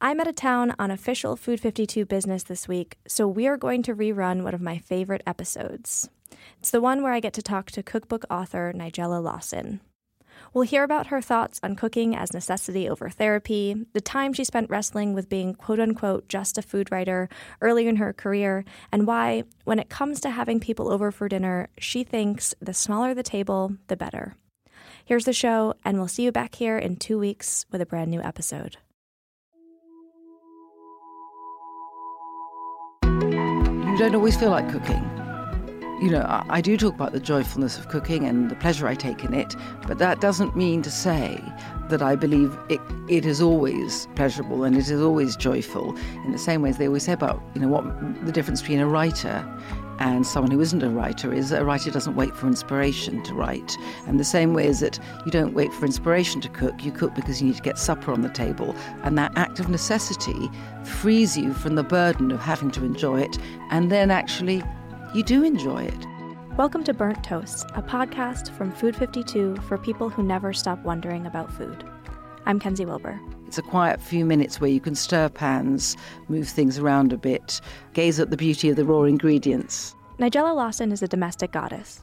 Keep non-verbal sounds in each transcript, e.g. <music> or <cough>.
I'm out of town on official Food 52 business this week, so we are going to rerun one of my favorite episodes. It's the one where I get to talk to cookbook author Nigella Lawson. We'll hear about her thoughts on cooking as necessity over therapy, the time she spent wrestling with being quote unquote just a food writer early in her career, and why, when it comes to having people over for dinner, she thinks the smaller the table, the better. Here's the show, and we'll see you back here in two weeks with a brand new episode. You don't always feel like cooking. You know, I, I do talk about the joyfulness of cooking and the pleasure I take in it, but that doesn't mean to say that I believe it, it is always pleasurable and it is always joyful. In the same way as they always say about, you know, what the difference between a writer and someone who isn't a writer is a writer doesn't wait for inspiration to write. And the same way is that you don't wait for inspiration to cook, you cook because you need to get supper on the table. And that act of necessity frees you from the burden of having to enjoy it, and then actually you do enjoy it. Welcome to Burnt Toast, a podcast from Food 52 for people who never stop wondering about food. I'm Kenzi Wilbur. It's a quiet few minutes where you can stir pans, move things around a bit, gaze at the beauty of the raw ingredients. Nigella Lawson is a domestic goddess.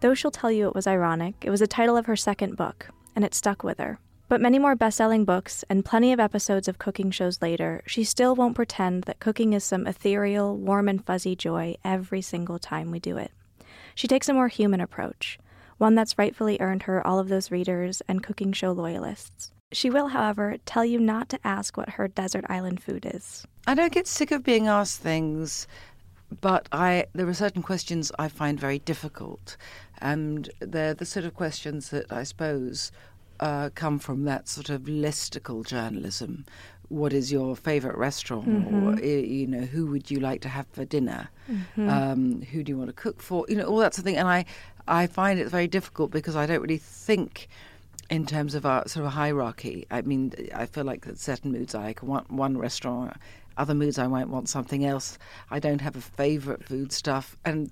Though she'll tell you it was ironic, it was the title of her second book, and it stuck with her. But many more best selling books and plenty of episodes of cooking shows later, she still won't pretend that cooking is some ethereal, warm and fuzzy joy every single time we do it. She takes a more human approach, one that's rightfully earned her all of those readers and cooking show loyalists. She will, however, tell you not to ask what her desert island food is. I don't get sick of being asked things, but I there are certain questions I find very difficult, and they're the sort of questions that I suppose uh, come from that sort of listicle journalism. What is your favorite restaurant? Mm-hmm. Or you know, who would you like to have for dinner? Mm-hmm. Um, who do you want to cook for? You know, all that sort of thing. And I, I find it very difficult because I don't really think in terms of our sort of hierarchy. I mean, I feel like at certain moods I can want one restaurant, other moods I might want something else. I don't have a favourite food stuff, and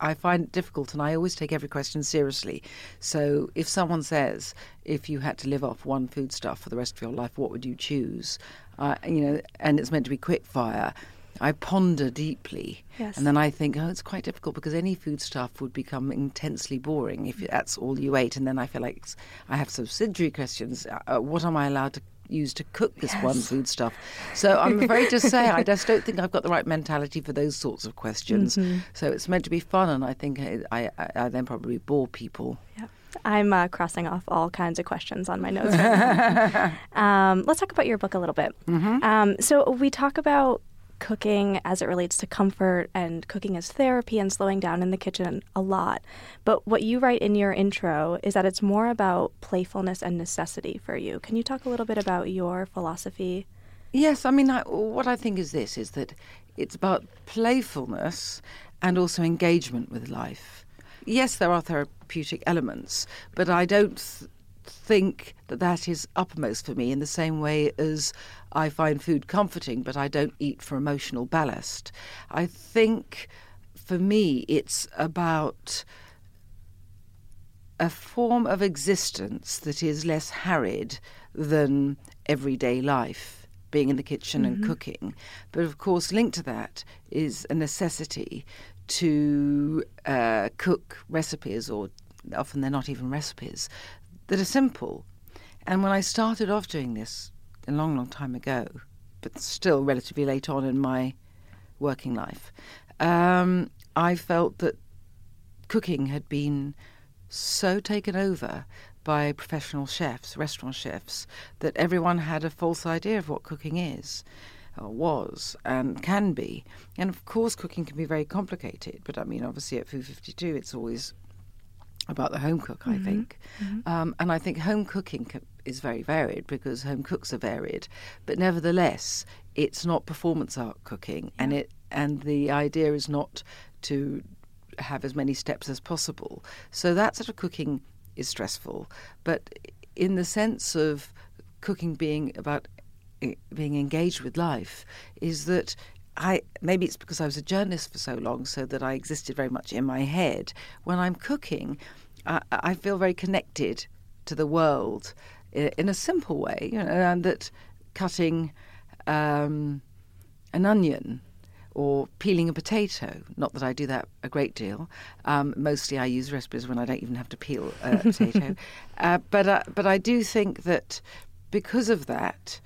I find it difficult, and I always take every question seriously. So if someone says, if you had to live off one foodstuff for the rest of your life, what would you choose? Uh, you know, and it's meant to be quick fire. I ponder deeply, Yes. and then I think, oh, it's quite difficult because any foodstuff would become intensely boring if that's all you ate. And then I feel like I have subsidiary questions. Uh, what am I allowed to use to cook this one Yes. food stuff? So I'm afraid to say I just don't think I've got the right mentality for those sorts of questions. Mm-hmm. So it's meant to be fun, and I think I, I, I then probably bore people. Yep. I'm uh, crossing off all kinds of questions on my notes. <laughs> Um, let's talk about your book a little bit. Um, so we talk about cooking as it relates to comfort and cooking as therapy and slowing down in the kitchen a lot. But what you write in your intro is that it's more about playfulness and necessity for you. Can you talk a little bit about your philosophy? Yes, I mean, I, what I think is this: is that it's about playfulness and also engagement with life. Yes, there are therapeutic elements, but I don't think that that is uppermost for me in the same way as I find food comforting, but I don't eat for emotional ballast. I think for me, it's about a form of existence that is less harried than everyday life, being in the kitchen and cooking. But of course, linked to that is a necessity to uh, cook recipes, or often they're not even recipes, that are simple. And when I started off doing this a long, long time ago, but still relatively late on in my working life, um, I felt that cooking had been so taken over by professional chefs, restaurant chefs, that everyone had a false idea of what cooking is, was, and can be. And of course, cooking can be very complicated, but I mean, obviously at Food 52, it's always about the home cook, I Mhm. think. Um, and I think home cooking co- is very varied because home cooks are varied. But nevertheless, it's not performance art cooking, and it and the idea is not to have as many steps as possible. So that sort of cooking is stressful. But in the sense of cooking being about eh, being engaged with life, is that I maybe it's because I was a journalist for so long, so that I existed very much in my head. When I'm cooking, I, I feel very connected to the world i- in a simple way, you know, and that cutting um, an onion or peeling a potato. Not that I do that a great deal. Um, mostly, I use recipes when I don't even have to peel a <laughs> potato. Uh, but uh, but I do think that because of that,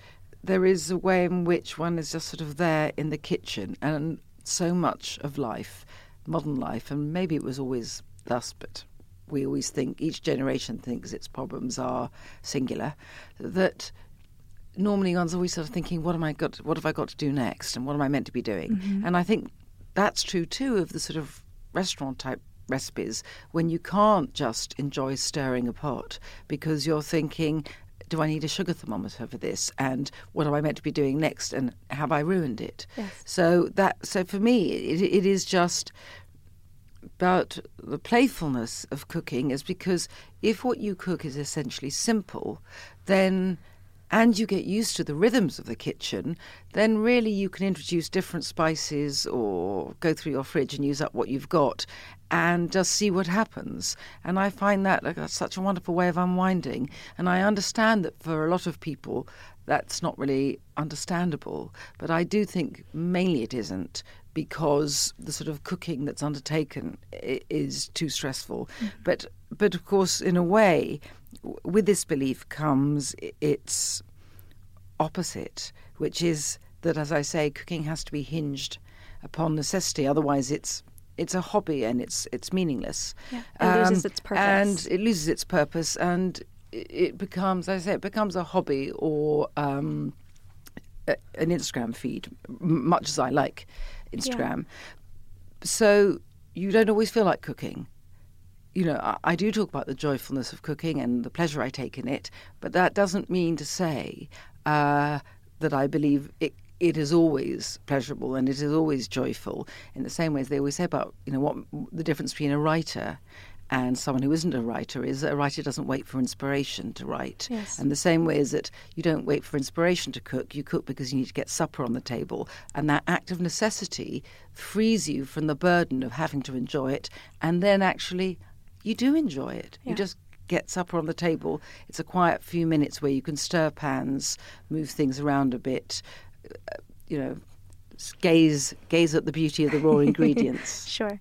there is a way in which one is just sort of there in the kitchen, and so much of life, modern life, and maybe it was always thus, but we always think each generation thinks its problems are singular. That normally one's always sort of thinking, what am I got? What have I got to do next? And what am I meant to be doing? Mm-hmm. And I think that's true too of the sort of restaurant type recipes when you can't just enjoy stirring a pot because you're thinking. Do I need a sugar thermometer for this? And what am I meant to be doing next? And have I ruined it? Yes. So that so for me, it, it is just about the playfulness of cooking is because if what you cook is essentially simple, then and you get used to the rhythms of the kitchen, then really you can introduce different spices or go through your fridge and use up what you've got and just see what happens. And I find that like, that's such a wonderful way of unwinding. And I understand that for a lot of people, that's not really understandable. But I do think mainly it isn't because the sort of cooking that's undertaken is too stressful. Mm-hmm. But but of course, in a way, with this belief comes its opposite, which is that, as I say, cooking has to be hinged upon necessity. Otherwise, it's it's a hobby and it's it's meaningless. Yeah, it loses its purpose. And it loses its purpose, and it becomes, as I say, it becomes a hobby or um, a- an Instagram feed, much as I like Instagram. So you don't always feel like cooking. You know, I, I do talk about the joyfulness of cooking and the pleasure I take in it, but that doesn't mean to say uh, that I believe it. It is always pleasurable and it is always joyful. In the same way as they always say about, you know, what the difference between a writer and someone who isn't a writer is that a writer doesn't wait for inspiration to write. Yes. And the same way is that you don't wait for inspiration to cook, you cook because you need to get supper on the table. And that act of necessity frees you from the burden of having to enjoy it. And then actually, you do enjoy it. Yeah. You just get supper on the table. It's a quiet few minutes where you can stir pans, move things around a bit, Uh, you know, gaze gaze at the beauty of the raw <laughs> ingredients. Sure.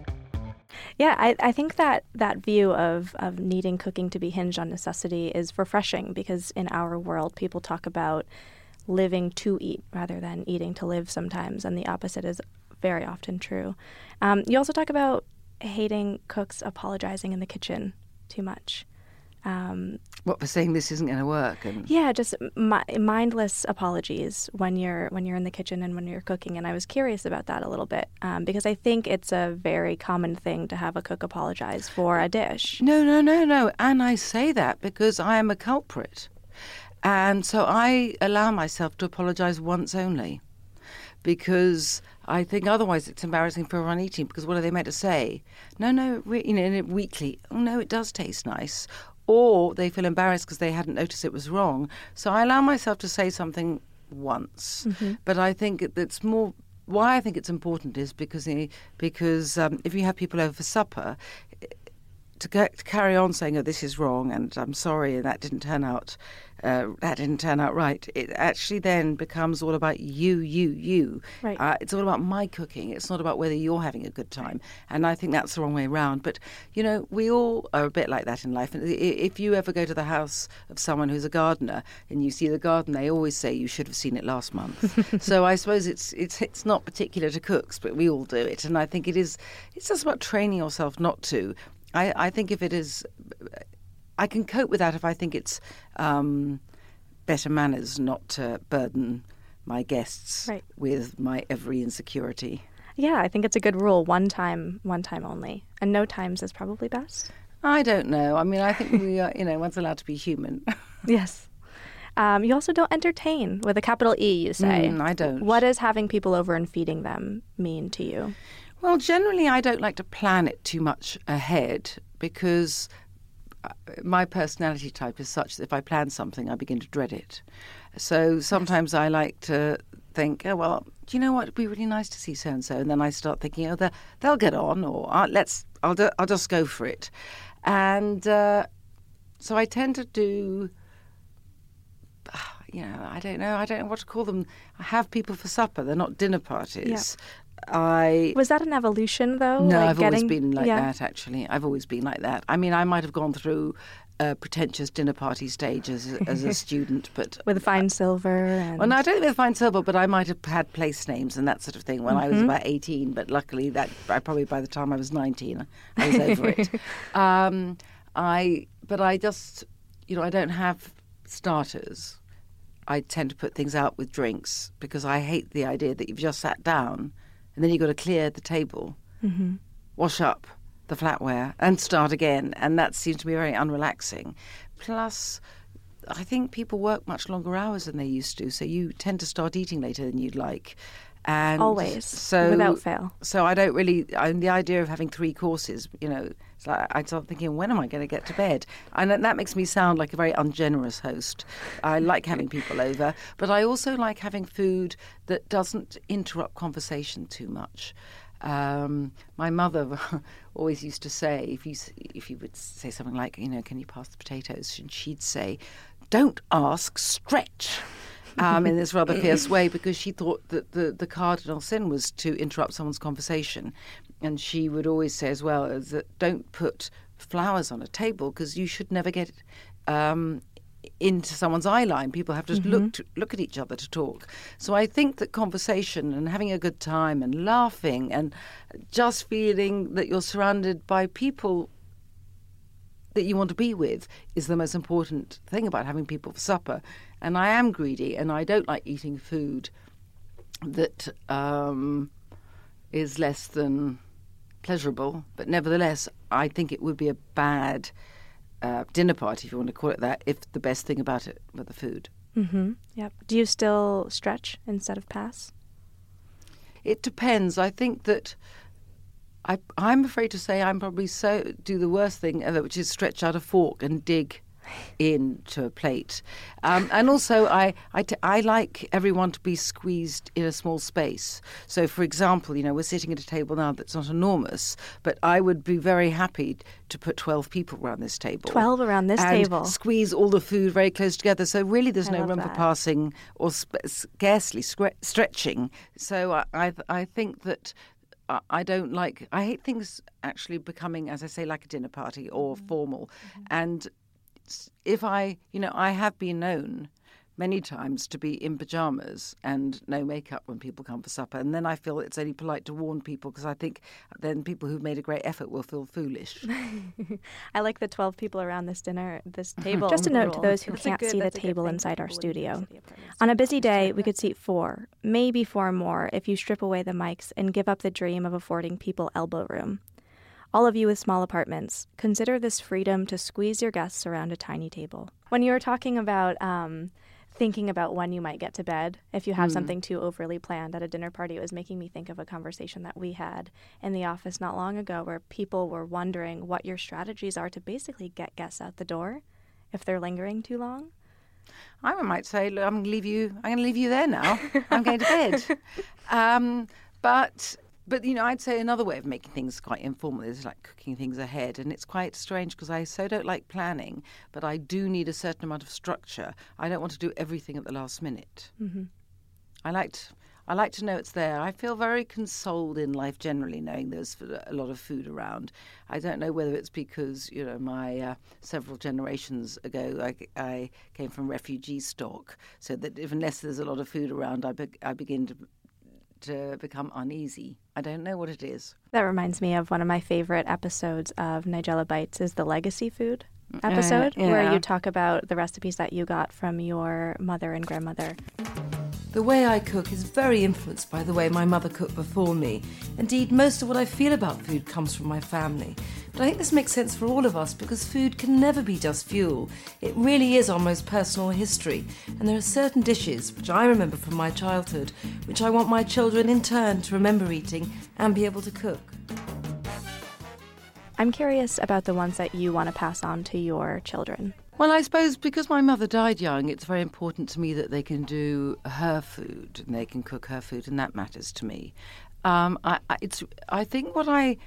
Yeah, I, I think that that view of, of needing cooking to be hinged on necessity is refreshing because in our world, people talk about living to eat rather than eating to live sometimes, and the opposite is very often true. Um, you also talk about hating cooks apologizing in the kitchen too much. Um, what for saying this isn't going to work? And yeah, just mi- mindless apologies when you're when you're in the kitchen and when you're cooking. And I was curious about that a little bit um, because I think it's a very common thing to have a cook apologize for a dish. No, no, no, no. And I say that because I am a culprit. And so I allow myself to apologise once only because I think otherwise it's embarrassing for everyone eating because what are they meant to say? No, no, we, you know, in weekly, oh no, it does taste nice. Or they feel embarrassed because they hadn't noticed it was wrong. So I allow myself to say something once. But I think it- it's more why I think it's important is because because um, if you have people over for supper, to, get, to carry on saying, "Oh, this is wrong," and I'm sorry, and that didn't turn out uh, that didn't turn out right. It actually then becomes all about you, you, you. Right. Uh, it's all about my cooking. It's not about whether you're having a good time. And I think that's the wrong way around. But, you know, we all are a bit like that in life. And if you ever go to the house of someone who's a gardener and you see the garden, they always say you should have seen it last month. <laughs> so I suppose it's, it's, it's not particular to cooks, but we all do it. And I think it is, it's just about training yourself not to. I, I think if it is I can cope with that if I think it's um, better manners not to burden my guests right. with my every insecurity. Yeah, I think it's a good rule. One time, one time only, and no times is probably best. I don't know. I mean, I think we are. You know, one's allowed to be human. <laughs> yes. Um, you also don't entertain with a capital E. You say. Mm, I don't. What does having people over and feeding them mean to you? Well, generally, I don't like to plan it too much ahead because my personality type is such that if I plan something, I begin to dread it. So sometimes I like to think, oh well, do you know what? It'd be really nice to see so and so, and then I start thinking, oh, they'll get on, or oh, let's, I'll, do, I'll just go for it, and uh, so I tend to do. You know, I don't know. I don't know what to call them. I have people for supper. They're not dinner parties. I was that an evolution though. No, like I've getting, always been like yeah. that. Actually, I've always been like that. I mean, I might have gone through a pretentious dinner party stage as, as a student, but <laughs> with fine silver. And... Well, no, I don't think with fine silver, but I might have had place names and that sort of thing when mm-hmm. I was Mm-hmm. about eighteen. But luckily, that I probably by the time I was nineteen, I was over it. <laughs> Um, I, but I just, you know, I don't have starters. I tend to put things out with drinks because I hate the idea that you've just sat down and then you've got to clear the table, mm-hmm. wash up the flatware, and start again. And that seems to be very unrelaxing. Plus, I think people work much longer hours than they used to, so you tend to start eating later than you'd like. And always, so without fail. So I don't really. I the idea of having three courses, you know, I start thinking, when am I going to get to bed? And that makes me sound like a very ungenerous host. I like having people over, but I also like having food that doesn't interrupt conversation too much. Um, my mother <laughs> always used to say, if you if you would say something like, you know, can you pass the potatoes? And she'd say, don't ask, stretch. Um, in this rather fierce way, because she thought that the, the cardinal sin was to interrupt someone's conversation. And she would always say as well that don't put flowers on a table because you should never get um, into someone's eye line. People have to mm-hmm. look to, look at each other to talk. So I think that conversation and having a good time and laughing and just feeling that you're surrounded by people that you want to be with is the most important thing about having people for supper. And I am greedy, and I don't like eating food that um, is less than pleasurable. But nevertheless, I think it would be a bad uh, dinner party, if you want to call it that, if the best thing about it were the food. Mm-hmm. Yep. Do you still stretch instead of pass? It depends. I think that I, I'm afraid to say I'm probably so do the worst thing ever, which is stretch out a fork and dig into a plate. Um, and also, I, I, t- I like everyone to be squeezed in a small space. So, for example, you know, we're sitting at a table now that's not enormous, but I would be very happy to put 12 people around this table. 12 around this and table. Squeeze all the food very close together. So, really, there's I no room that. for passing or sp- scarcely stretching. So, I, I, I think that. I don't like. I hate things actually becoming, as I say, like a dinner party or Mm-hmm. formal. And if I, you know, I have been known many times to be in pajamas and no makeup when people come for supper, and then I feel it's only polite to warn people because I think then people who've made a great effort will feel foolish. <laughs> I like the 12 people around this dinner, this <laughs> table. Just a note to those who That's can't good- see the that's a good table inside our studio. you visit the apartments. On a busy day, we could seat four, maybe four more, if you strip away the mics and give up the dream of affording people elbow room. All of you with small apartments, consider this freedom to squeeze your guests around a tiny table. When you were talking about um, thinking about when you might get to bed, if you have something too overly planned at a dinner party, it was making me think of a conversation that we had in the office not long ago where people were wondering what your strategies are to basically get guests out the door if they're lingering too long. I might say, look, I'm going to leave you. I'm going to leave you there now. I'm going to bed. <laughs> um, but but you know, I'd say another way of making things quite informal is like cooking things ahead, and it's quite strange because I so don't like planning, but I do need a certain amount of structure. I don't want to do everything at the last minute. Mm-hmm. I like to, I like to know it's there. I feel very consoled in life generally, knowing there's a lot of food around. I don't know whether it's because you know my uh, several generations ago I, I, came from refugee stock, so that if, unless there's a lot of food around, I, be, I begin to to become uneasy. I don't know what it is. That reminds me of one of my favorite episodes of Nigella Bites is the legacy food episode uh, yeah. where you talk about the recipes that you got from your mother and grandmother. The way I cook is very influenced by the way my mother cooked before me. Indeed, most of what I feel about food comes from my family. But I think this makes sense for all of us because food can never be just fuel. It really is our most personal history. And there are certain dishes, which I remember from my childhood, which I want my children in turn to remember eating and be able to cook. I'm curious about the ones that you want to pass on to your children. Well, I suppose because my mother died young, it's very important to me that they can do her food and they can cook her food, and that matters to me. Um, I, I, it's, I think what I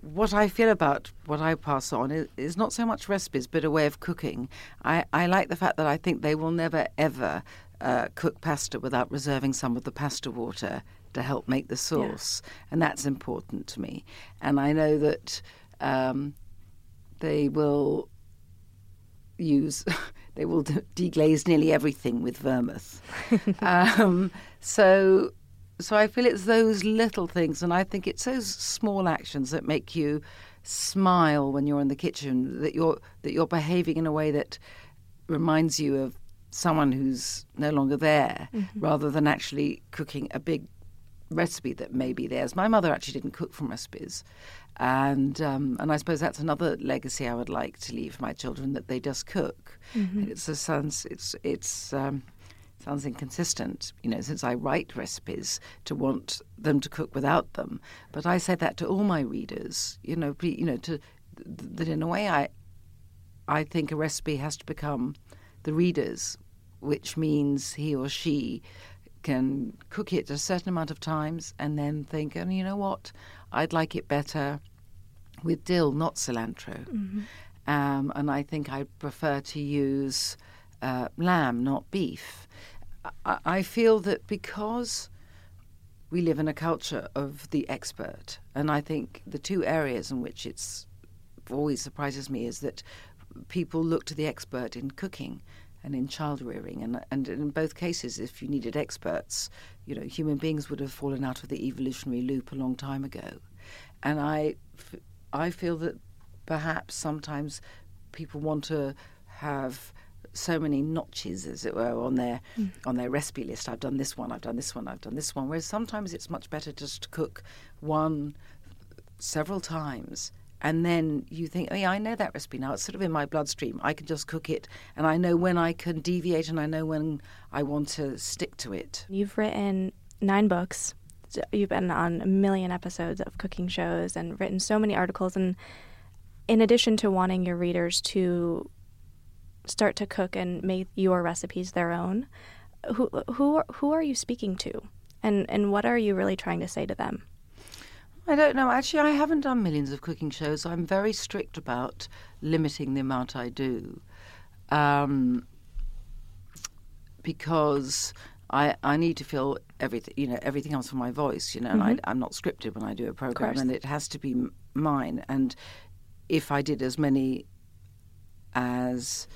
what I feel about what I pass on is, is, not so much recipes, but a way of cooking. I, I like the fact that I think they will never ever uh, cook pasta without reserving some of the pasta water to help make the sauce, yeah. and that's important to me. And I know that um, they will use <laughs> they will deglaze nearly everything with vermouth. <laughs> um, so so I feel it's those little things, and I think it's those small actions that make you smile when you're in the kitchen. That you're that you're behaving in a way that reminds you of someone who's no longer there, mm-hmm. rather than actually cooking a big recipe that may be theirs. My mother actually didn't cook from recipes, and um, and I suppose that's another legacy I would like to leave my children that they just cook. Mm-hmm. It's a sounds it's it's um, sounds inconsistent, you know, since I write recipes to want them to cook without them. But I say that to all my readers, you know, you know, to that in a way I I think a recipe has to become the reader's, which means he or she can cook it a certain amount of times and then think, and oh, you know what, I'd like it better with dill, not cilantro. Mm-hmm. Um, and I think I prefer to use uh, lamb, not beef. I, I feel that because we live in a culture of the expert, and I think the two areas in which it's always surprises me is that people look to the expert in cooking and in child rearing. And, and in both cases, if you needed experts, you know, human beings would have fallen out of the evolutionary loop a long time ago. And I, I feel that perhaps sometimes people want to have so many notches, as it were, on their mm. on their recipe list. I've done this one, I've done this one, I've done this one. Whereas sometimes it's much better just to cook one several times and then you think, oh yeah, I know that recipe now. It's sort of in my bloodstream. I can just cook it, and I know when I can deviate, and I know when I want to stick to it. You've written nine books. You've been on a million episodes of cooking shows and written so many articles. And in addition to wanting your readers to start to cook and make your recipes their own, who who who are you speaking to, and and what are you really trying to say to them? I don't know. Actually, I haven't done millions of cooking shows. I'm very strict about limiting the amount I do. Um, because I, I need to feel everything, you know, everything comes from my voice, you know, mm-hmm. and I, am not scripted when I do a program, and it has to be mine. And if I did as many as,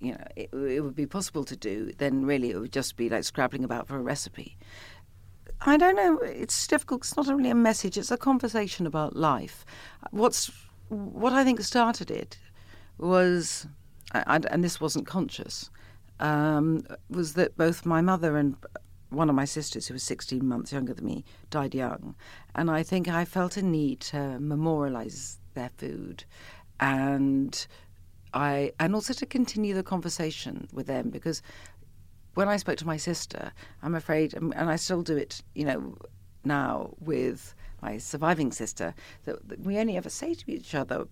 you know, it, it would be possible to do, then really it would just be like scrabbling about for a recipe. I don't know. It's difficult. It's not really a message. It's a conversation about life. What's what I think started it was, and, this wasn't conscious, um, was that both my mother and one of my sisters, who was 16 months younger than me, died young, and I think I felt a need to memorialize their food, and I and also to continue the conversation with them because when I spoke to my sister, I'm afraid, and I still do it, you know, now with my surviving sister, that, that we only ever say to each other,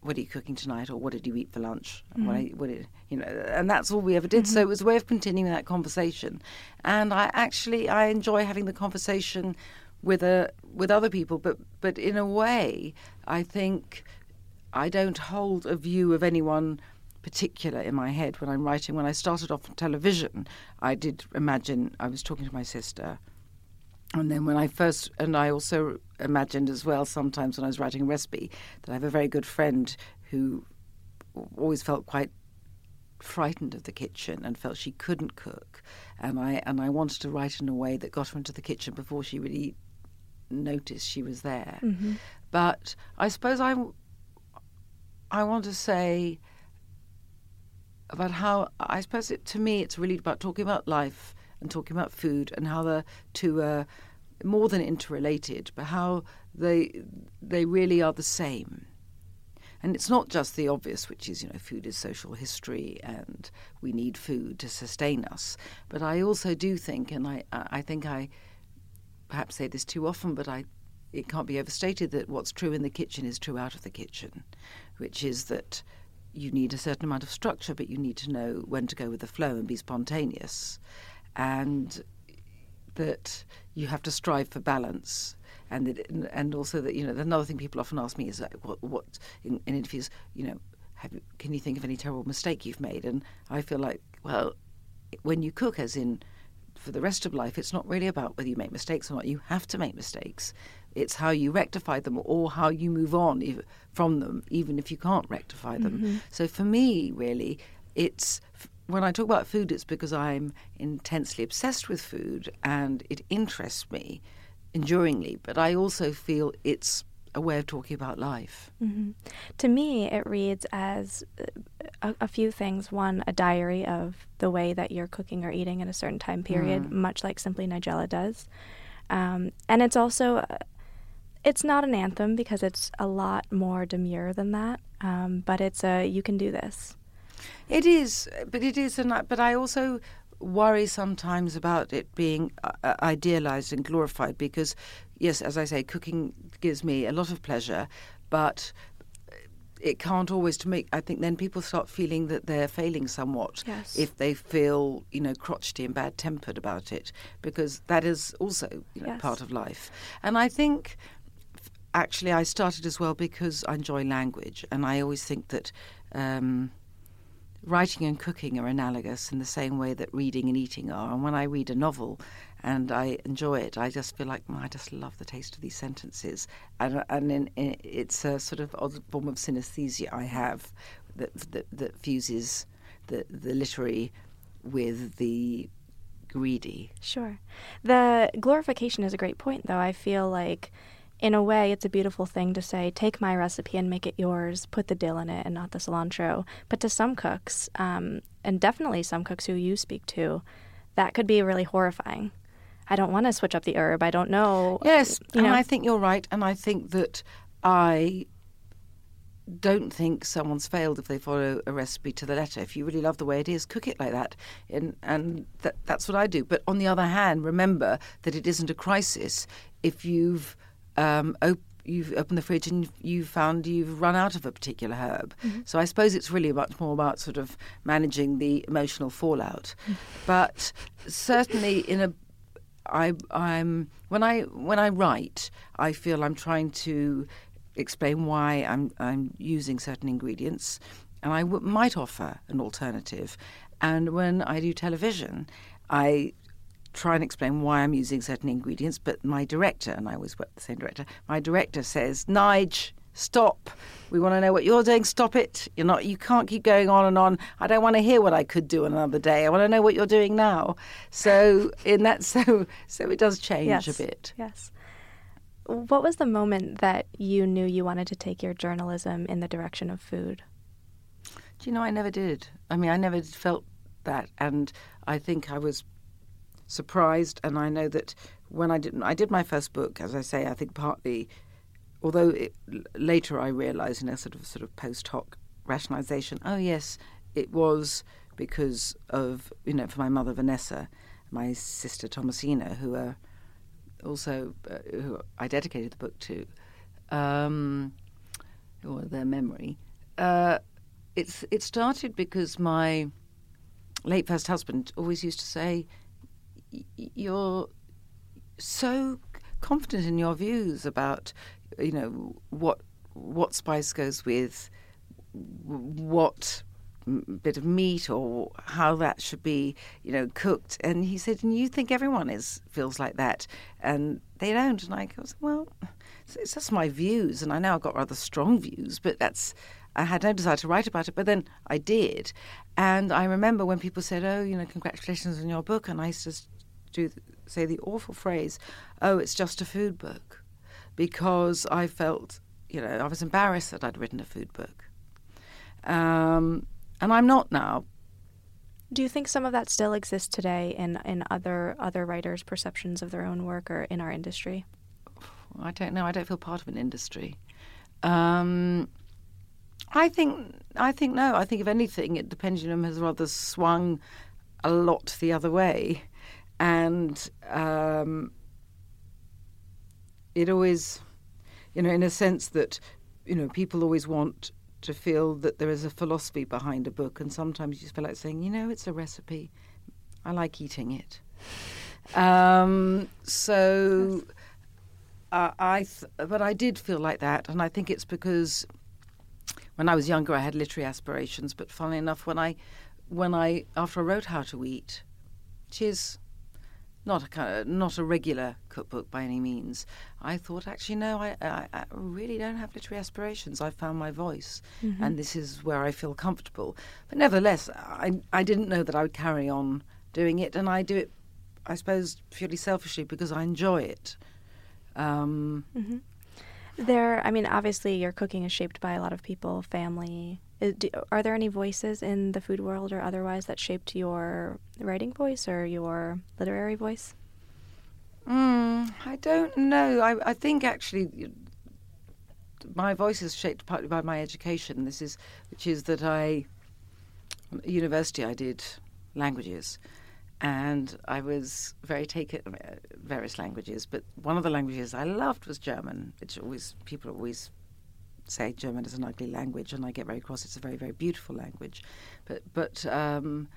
"What are you cooking tonight?" or "What did you eat for lunch?" Mm-hmm. What, what did, you know, and that's all we ever did. Mm-hmm. So it was a way of continuing that conversation, and I actually I enjoy having the conversation with a with other people, but but in a way, I think I don't hold a view of anyone particular in my head when I'm writing. When I started off on television, I did imagine I was talking to my sister. And then when I first, and I also imagined as well sometimes when I was writing a recipe that I have a very good friend who always felt quite frightened of the kitchen and felt she couldn't cook, and I and I wanted to write in a way that got her into the kitchen before she really noticed she was there. Mm-hmm. But I suppose I I want to say about how I suppose it, to me it's really about talking about life and talking about food and how the two are more than interrelated, but how they they really are the same. And it's not just the obvious, which is, you know, food is social history and we need food to sustain us. But I also do think, and I, I think I perhaps say this too often, but I, it can't be overstated that what's true in the kitchen is true out of the kitchen, which is that you need a certain amount of structure, but you need to know when to go with the flow and be spontaneous. And that you have to strive for balance. And that, and also that you know another thing people often ask me is like, what what in, in interviews you know you, can you think of any terrible mistake you've made? And I feel like well when you cook as in for the rest of life it's not really about whether you make mistakes or not. You have to make mistakes it's how you rectify them or how you move on from them even if you can't rectify them Mm-hmm. so for me really it's when I talk about food, it's because I'm intensely obsessed with food and it interests me enduringly, but I also feel it's a way of talking about life. Mm-hmm. To me, it reads as uh, a, a, few things. One, a diary of the way that you're cooking or eating at a certain time period, Mm. much like Simply Nigella does. Um, and it's also, uh, it's not an anthem because it's a lot more demure than that, um, but it's a, you can do this. It is, but it is, and I, but I also worry sometimes about it being uh, idealized and glorified because, yes, as I say, cooking gives me a lot of pleasure, but it can't always to make. I think then people start feeling that they're failing somewhat Yes. if they feel you know crotchety and bad tempered about it because that is also you know Yes. part of life, and I think actually I started as well because I enjoy language, and I always think that. Um, writing and cooking are analogous in the same way that reading and eating are. And when I read a novel and I enjoy it, I just feel like "Oh, I just love the taste of these sentences. And, and in, in, it's a sort of odd form of synesthesia I have that, that, that fuses the, the literary with the greedy. Sure. The glorification is a great point, though. I feel like, in a way, it's a beautiful thing to say, take my recipe and make it yours, put the dill in it and not the cilantro. But to some cooks, um, and definitely some cooks who you speak to, that could be really horrifying. I don't want to switch up the herb. I don't know. Yes, you and. I think you're right, and I think that I don't think someone's failed if they follow a recipe to the letter. If you really love the way it is, cook it like that, and and that, that's what I do. But on the other hand, remember that it isn't a crisis if you've um, op- you've opened the fridge and you've found you've run out of a particular herb. So I suppose it's really much more about sort of managing the emotional fallout. But certainly in a I, I'm when I when I write, I feel I'm trying to explain why I'm I'm using certain ingredients, and I w- might offer an alternative. And when I do television, I try and explain why I'm using certain ingredients. But my director, and I always work with the same director, my director says, "Nige, stop. We want to know what you're doing. Stop it. You're not. You can't keep going on and on. I don't want to hear what I could do on another day. I want to know what you're doing now." So in that, <laughs> so so it does change yes. a bit. Yes. What was the moment that you knew you wanted to take your journalism in the direction of food? Do you know, I never did. I mean, I never felt that, and I think I was surprised. And I know that when I did, I did my first book, as I say, I think partly, although it, later I realised in a sort of sort of post hoc rationalisation, oh yes, it was because of you know for my mother Vanessa, my sister Thomasina, who are also uh, who I dedicated the book to, um, or their memory. Uh, it's it started because my late first husband always used to say, "Y- "You're so confident in your views about, you know, what what spice goes with what bit of meat or how that should be, you know, cooked. And he said, and you think everyone is feels like that, and they don't. And I goes, well, it's just my views, and I know I've got rather strong views, but that's. I had no desire to write about it, but then I did. And I remember when people said, "Oh, you know, congratulations on your book," and I to do say the awful phrase, "Oh, it's just a food book," because I felt, you know, I was embarrassed that I'd written a food book. Um, and I'm not now. Do you think some of that still exists today in, in other other writers' perceptions of their own work or in our industry? I don't know. I don't feel part of an industry. Um, I think I think no. I think if anything, it, the pendulum has rather swung a lot the other way, and um, it always, you know, in a sense that you know people always want to feel that there is a philosophy behind a book, and sometimes you just feel like saying, you know, it's a recipe. I like eating it. Um, so, uh, I, th- but I did feel like that, and I think it's because when I was younger, I had literary aspirations. But funnily enough, when I, when I after I wrote How to Eat, is not a kind of, not a regular cookbook by any means. I thought, actually, no, I, I, I really don't have literary aspirations. I found my voice, mm-hmm. and this is where I feel comfortable. But nevertheless, I, I didn't know that I would carry on doing it, and I do it, I suppose, purely selfishly because I enjoy it. Um, mm-hmm. There, I mean, obviously, your cooking is shaped by a lot of people, family, uh, are there any voices in the food world or otherwise that shaped your writing voice or your literary voice? Mm, I don't know. I, I think actually my voice is shaped partly by my education. This is, which is that I, at university, I did languages, and I was very taken uh, various languages. But one of the languages I loved was German, which always people always say German is an ugly language, and I get very cross. It's a very, very beautiful language, but but um,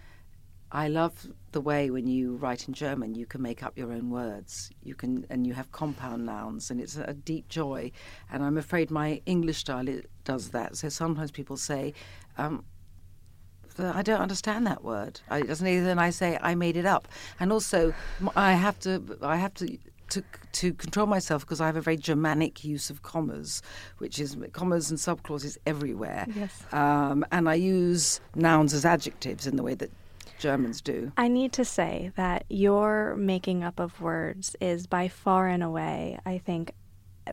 I love the way when you write in German, you can make up your own words. You can and you have compound nouns, and it's a deep joy. And I'm afraid my English style does that. So sometimes people say. Um, I don't understand that word. it doesn't either. And I say I made it up, and also I have to. I have to to to control myself because I have a very Germanic use of commas, which is commas and subclauses everywhere. Yes. Um, and I use nouns as adjectives in the way that Germans do. I need to say that your making up of words is by far and away, I think,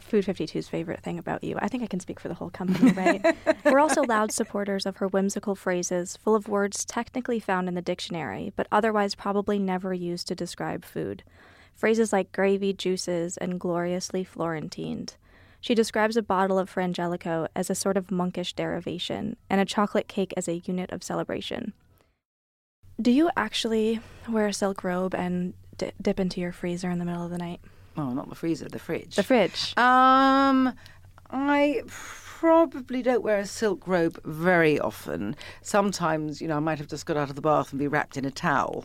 Food 52's favorite thing about you. I think I can speak for the whole company, right? <laughs> We're also loud supporters of her whimsical phrases, full of words technically found in the dictionary, but otherwise probably never used to describe food phrases like gravy juices and gloriously Florentined. She describes a bottle of Frangelico as a sort of monkish derivation, and a chocolate cake as a unit of celebration. Do you actually wear a silk robe and d- dip into your freezer in the middle of the night? Oh, not the freezer, the fridge. The fridge. Um, I probably don't wear a silk robe very often. Sometimes, you know, I might have just got out of the bath and be wrapped in a towel.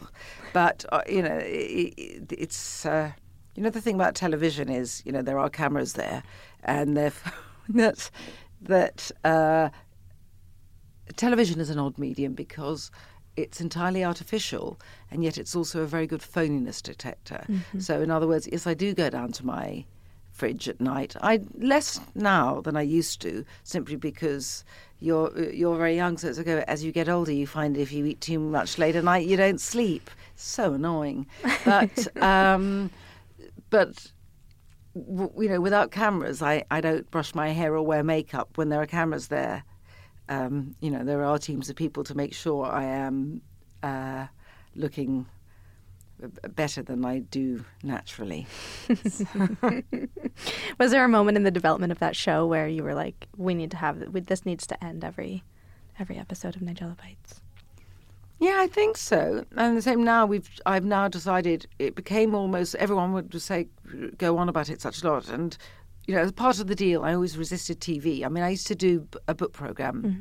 But, uh, you know, it, it's, uh, you know, the thing about television is, you know, there are cameras there and <laughs> that, that uh, television is an odd medium because it's entirely artificial and yet it's also a very good phoniness detector. Mm-hmm. So, in other words, yes, I do go down to my fridge at night. I less now than I used to, simply because you're you're very young. So it's okay. As you get older, you find if you eat too much late at night, you don't sleep. So annoying. But <laughs> um, but you know, without cameras, I, I don't brush my hair or wear makeup when there are cameras there. Um, you know, there are teams of people to make sure I am uh, looking better than I do naturally. <laughs> Was there a moment in the development of that show where you were like, "We need to have this needs to end every every episode of Nigella Bites"? Yeah, I think so. And the same now, we've I've now decided it became almost everyone would say go on about it such a lot, and you know, as part of the deal, I always resisted TV. I mean, I used to do a book program. Mm-hmm.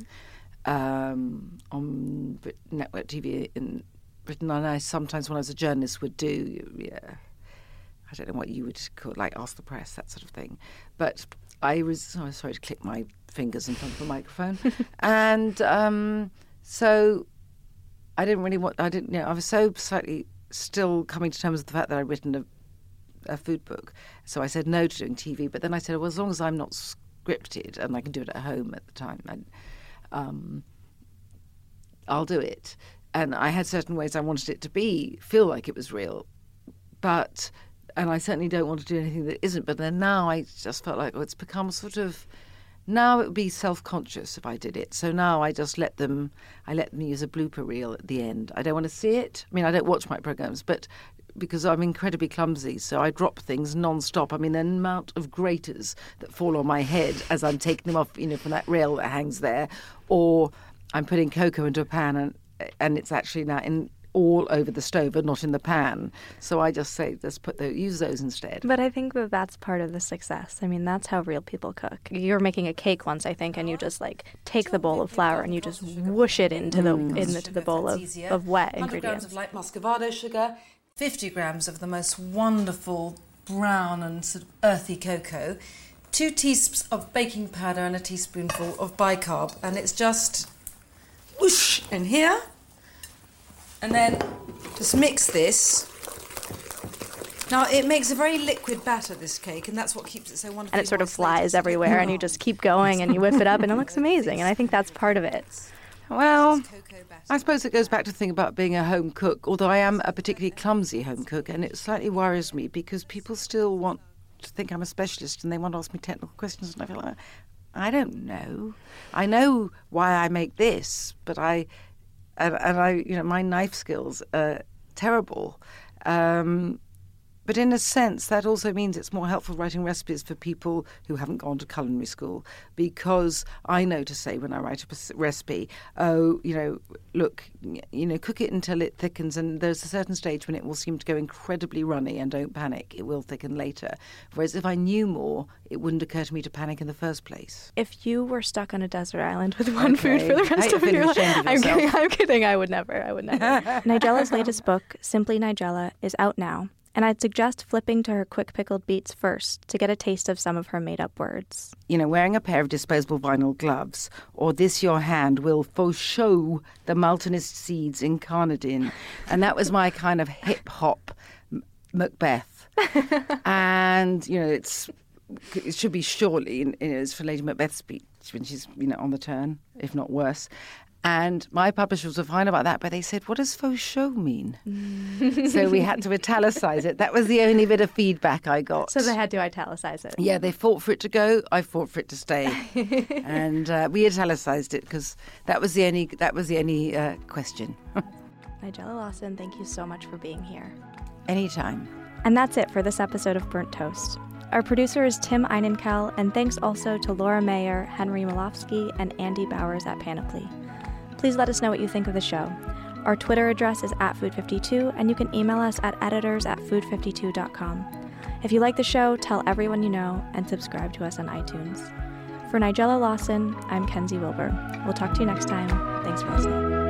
Um, on network TV in Britain, and I sometimes, when I was a journalist, would do. Yeah, I don't know what you would call like ask the press that sort of thing, but I was oh, sorry to click my fingers in front of the microphone, <laughs> and um, so I didn't really want. I didn't. You know, I was so slightly still coming to terms with the fact that I'd written a, a food book, so I said no to doing TV. But then I said, well, as long as I'm not scripted and I can do it at home at the time, I, um, I'll do it. And I had certain ways I wanted it to be, feel like it was real, but and I certainly don't want to do anything that isn't. But then now I just felt like oh, it's become sort of now it would be self-conscious if I did it. So now I just let them. I let them use a blooper reel at the end. I don't want to see it. I mean, I don't watch my programs, but because I'm incredibly clumsy, so I drop things non-stop. I mean, the amount of graters that fall on my head as I'm taking them off, you know, from that rail that hangs there, or I'm putting cocoa into a pan and and it's actually now in all over the stove and not in the pan. So I just say, let's put the, use those instead. But I think that that's part of the success. I mean, that's how real people cook. You're making a cake once, I think, and you just like take the bowl of flour and you just whoosh it into the mm. into the bowl of, of wet ingredients. 100 grams of light muscovado sugar, 50 grams of the most wonderful brown and sort of earthy cocoa, two teaspoons of baking powder and a teaspoonful of bicarb, and it's just whoosh in here and then just mix this. Now it makes a very liquid batter, this cake, and that's what keeps it so wonderful. And it sort of flies everywhere, and you just keep going, and you whip it up, and it looks amazing. And I think that's part of it. Well, I suppose it goes back to the thing about being a home cook, although I am a particularly clumsy home cook, and it slightly worries me because people still want to think I'm a specialist and they want to ask me technical questions, and I feel like, I don't know. I know why I make this, but I and, and I, you know, my knife skills are terrible. Um, but in a sense, that also means it's more helpful writing recipes for people who haven't gone to culinary school because I know to say when I write a recipe, oh, you know, look, you know, cook it until it thickens, and there's a certain stage when it will seem to go incredibly runny, and don't panic, it will thicken later. Whereas if I knew more, it wouldn't occur to me to panic in the first place. If you were stuck on a desert island with one okay. food for the rest of your life, I'm kidding, I'm kidding, I would never, I would never. <laughs> Nigella's latest book, Simply Nigella, is out now and I'd suggest flipping to her quick pickled beets first to get a taste of some of her made up words. You know, wearing a pair of disposable vinyl gloves or this your hand will for show the Maltonist seeds incarnadine. And that was my kind of hip hop Macbeth. <laughs> and, you know, it's it should be surely, you know, it's for Lady Macbeth's speech when she's, you know, on the turn, if not worse. And my publishers were fine about that, but they said, What does faux show mean? Mm. so we had to italicize it. That was the only bit of feedback I got. So they had to italicize it. Yeah, they fought for it to go. I fought for it to stay. <laughs> and uh, we italicized it because that was the only, that was the only uh, question. <laughs> Nigella Lawson, thank you so much for being here. Anytime. And that's it for this episode of Burnt Toast. Our producer is Tim Einenkel, and thanks also to Laura Mayer, Henry Molofsky, and Andy Bowers at Panoply. Please let us know what you think of the show. Our Twitter address is at Food52, and you can email us at editors at food52.com. If you like the show, tell everyone you know and subscribe to us on iTunes. For Nigella Lawson, I'm Kenzi Wilbur. We'll talk to you next time. Thanks for listening.